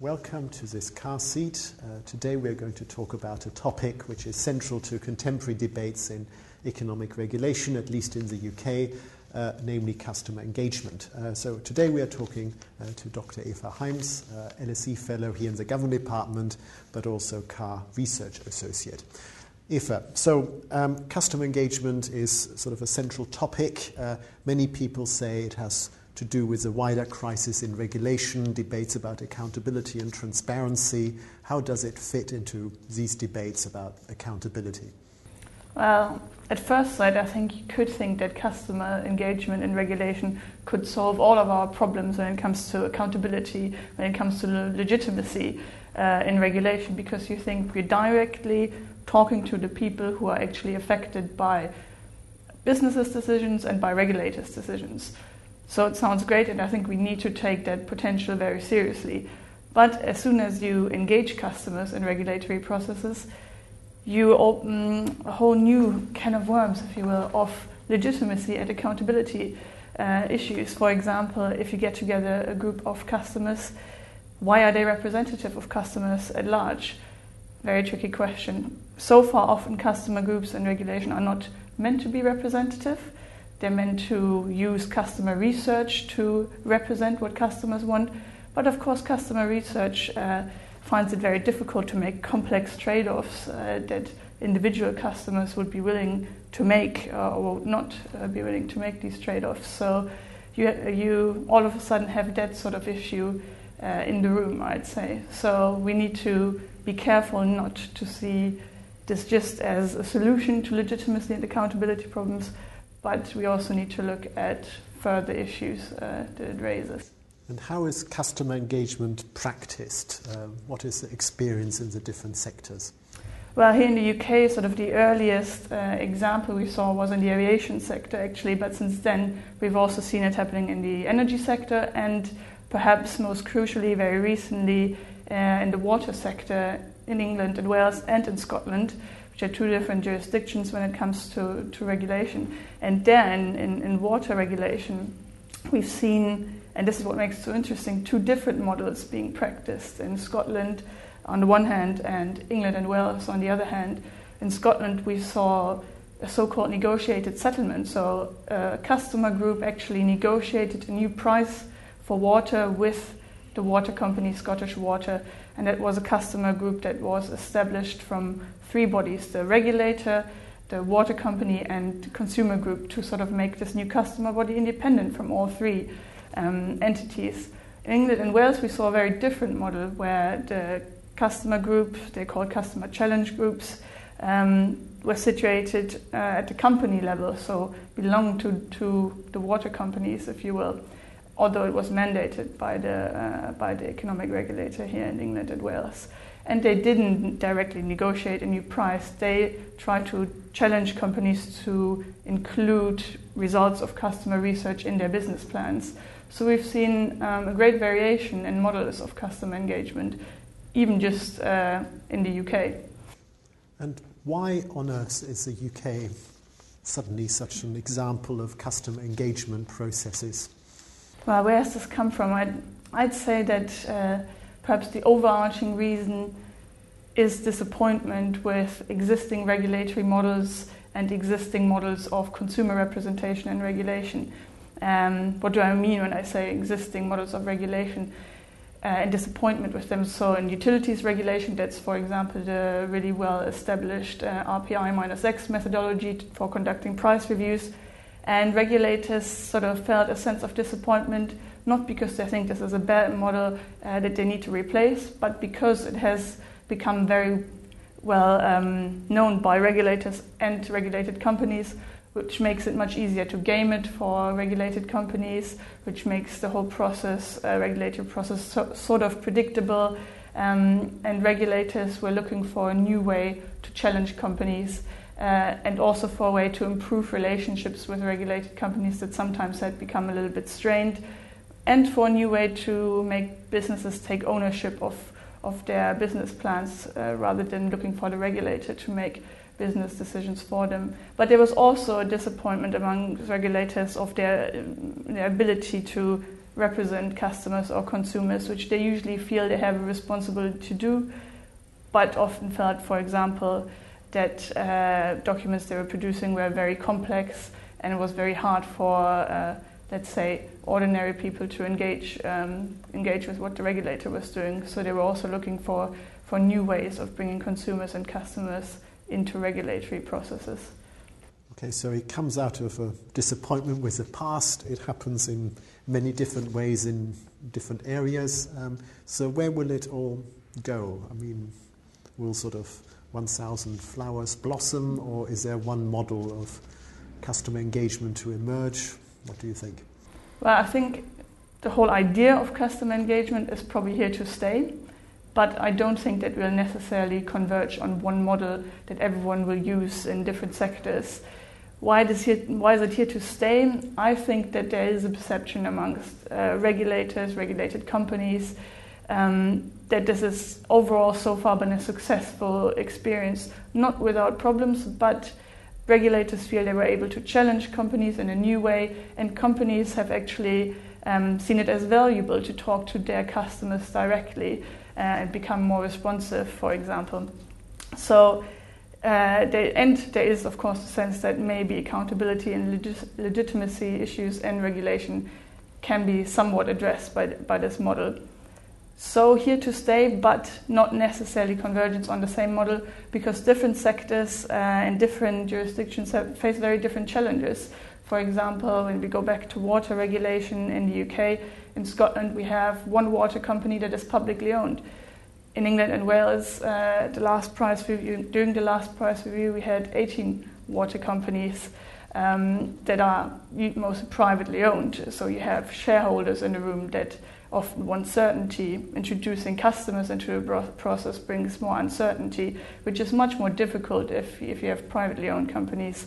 Welcome to this car seat. Uh, today we're going to talk about a topic which is central to contemporary debates in economic regulation, at least in the UK, uh, namely customer engagement. Uh, so today we are talking uh, to Dr. Eva Heims, uh, LSE Fellow here in the Government Department, but also CARR Research Associate. Eva, so um, customer engagement is sort of a central topic. Uh, many people say it has to do with the wider crisis in regulation, debates about accountability and transparency. How does it fit into these debates about accountability? Well, at first sight, I think you could think that customer engagement and regulation could solve all of our problems when it comes to accountability, when it comes to legitimacy uh, in regulation, because you think we're directly talking to the people who are actually affected by businesses' decisions and by regulators' decisions. So it sounds great, and I think we need to take that potential very seriously. But as soon as you engage customers in regulatory processes, you open a whole new can of worms, if you will, of legitimacy and accountability uh, issues. For example, if you get together a group of customers, why are they representative of customers at large? Very tricky question. So far, often customer groups and regulation are not meant to be representative. They're meant to use customer research to represent what customers want. But of course, customer research uh, finds it very difficult to make complex trade offs uh, that individual customers would be willing to make uh, or not uh, be willing to make these trade offs. So you, you all of a sudden have that sort of issue uh, in the room, I'd say. So we need to be careful not to see this just as a solution to legitimacy and accountability problems but we also need to look at further issues uh, that it raises. And how is customer engagement practiced? Uh, what is the experience in the different sectors? Well, here in the UK, sort of the earliest uh, example we saw was in the aviation sector, actually, but since then we've also seen it happening in the energy sector and perhaps most crucially, very recently, uh, in the water sector in England and Wales and in Scotland which are two different jurisdictions when it comes to, to regulation. And then in, in water regulation, we've seen, and this is what makes it so interesting, two different models being practiced in Scotland on the one hand and England and Wales on the other hand. In Scotland, we saw a so called negotiated settlement. So uh, a customer group actually negotiated a new price for water with the water company Scottish Water, and that was a customer group that was established from three bodies the regulator, the water company, and consumer group to sort of make this new customer body independent from all three um, entities. In England and Wales, we saw a very different model where the customer group, they're called customer challenge groups, um, were situated uh, at the company level, so belonged to, to the water companies, if you will, although it was mandated by the, uh, by the economic regulator here in England and Wales and they didn't directly negotiate a new price. They tried to challenge companies to include results of customer research in their business plans. So we've seen um, a great variation in models of customer engagement, even just uh, in the UK. And why on earth is the UK suddenly such an example of customer engagement processes? Well, where has this come from? I'd, I'd say that. Uh, perhaps the overarching reason is disappointment with existing regulatory models and existing models of consumer representation and regulation. Um, what do I mean when I say existing models of regulation? Uh, and disappointment with them. So, in utilities regulation, that's, for example, the really well established uh, RPI minus X methodology for conducting price reviews. And regulators sort of felt a sense of disappointment not because they think this is a bad model uh, that they need to replace, but because it has become very well um, known by regulators and regulated companies, which makes it much easier to game it for regulated companies, which makes the whole process, uh, regulatory process, so, sort of predictable. Um, and regulators were looking for a new way to challenge companies. Uh, and also for a way to improve relationships with regulated companies that sometimes had become a little bit strained and for a new way to make businesses take ownership of, of their business plans uh, rather than looking for the regulator to make business decisions for them. But there was also a disappointment among regulators of their, their ability to represent customers or consumers, which they usually feel they have a responsibility to do, but often felt, for example, that uh, documents they were producing were very complex and it was very hard for, uh, let's say, ordinary people to engage um, engage with what the regulator was doing. So they were also looking for for new ways of bringing consumers and customers into regulatory processes. Okay, so it comes out of a disappointment with the past. It happens in many different ways in different areas. Um, so where will it all go? I mean, will sort of 1,000 flowers blossom, or is there one model of customer engagement to emerge? What do you think? Well, I think the whole idea of customer engagement is probably here to stay, but I don't think that we'll necessarily converge on one model that everyone will use in different sectors. Why, here, why is it here to stay? I think that there is a perception amongst uh, regulators, regulated companies, um, that this has overall so far been a successful experience, not without problems, but regulators feel they were able to challenge companies in a new way, and companies have actually um, seen it as valuable to talk to their customers directly uh, and become more responsive, for example. So, uh, they, and there is, of course, the sense that maybe accountability and legit- legitimacy issues and regulation can be somewhat addressed by, by this model. So here to stay, but not necessarily convergence on the same model because different sectors uh, and different jurisdictions face very different challenges. For example, when we go back to water regulation in the UK, in Scotland we have one water company that is publicly owned. In England and Wales, uh, the last price review, during the last price review, we had 18 water companies um, that are mostly privately owned. So you have shareholders in the room that often want certainty. Introducing customers into a process brings more uncertainty, which is much more difficult if, if you have privately owned companies.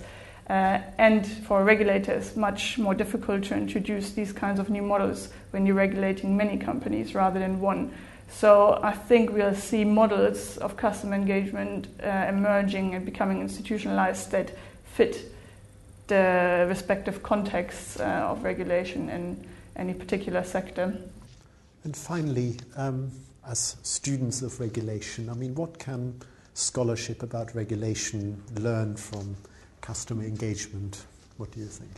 Uh, and for a regulator, it's much more difficult to introduce these kinds of new models when you're regulating many companies rather than one. So I think we'll see models of customer engagement uh, emerging and becoming institutionalized that fit the respective contexts uh, of regulation in any particular sector. And finally, um, as students of regulation, I mean, what can scholarship about regulation learn from customer engagement? What do you think?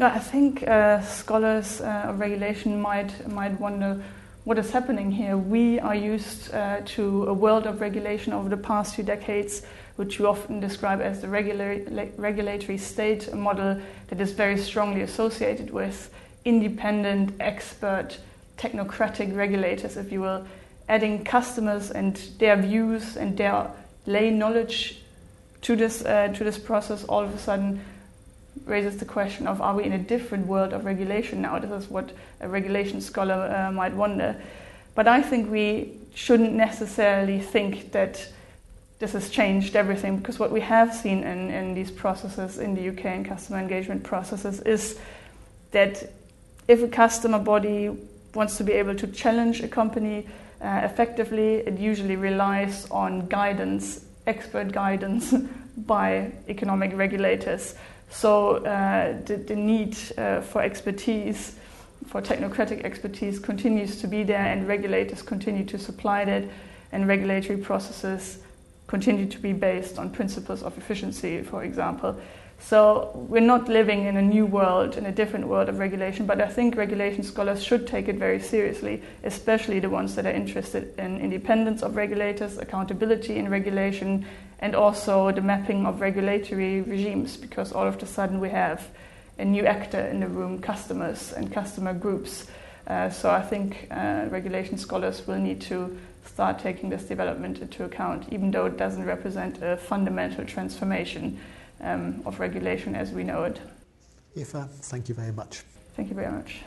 I think uh, scholars uh, of regulation might might wonder what is happening here. We are used uh, to a world of regulation over the past few decades, which you often describe as the regular, regulatory state model that is very strongly associated with independent, expert technocratic regulators, if you will, adding customers and their views and their lay knowledge to this uh, to this process, all of a sudden raises the question of are we in a different world of regulation now? This is what a regulation scholar uh, might wonder. But I think we shouldn't necessarily think that this has changed everything because what we have seen in, in these processes in the UK and customer engagement processes is that if a customer body wants to be able to challenge a company uh, effectively, it usually relies on guidance, expert guidance by economic regulators. So uh, the, the, need uh, for expertise, for technocratic expertise, continues to be there, and regulators continue to supply that, and regulatory processes continue to be based on principles of efficiency, for example. So we're not living in a new world, in a different world of regulation, but I think regulation scholars should take it very seriously, especially the ones that are interested in independence of regulators, accountability in regulation, and also the mapping of regulatory regimes, because all of a sudden we have a new actor in the room, customers and customer groups. Uh, so I think uh, regulation scholars will need to start taking this development into account, even though it doesn't represent a fundamental transformation um, of regulation as we know it. Eva, thank you very much. Thank you very much.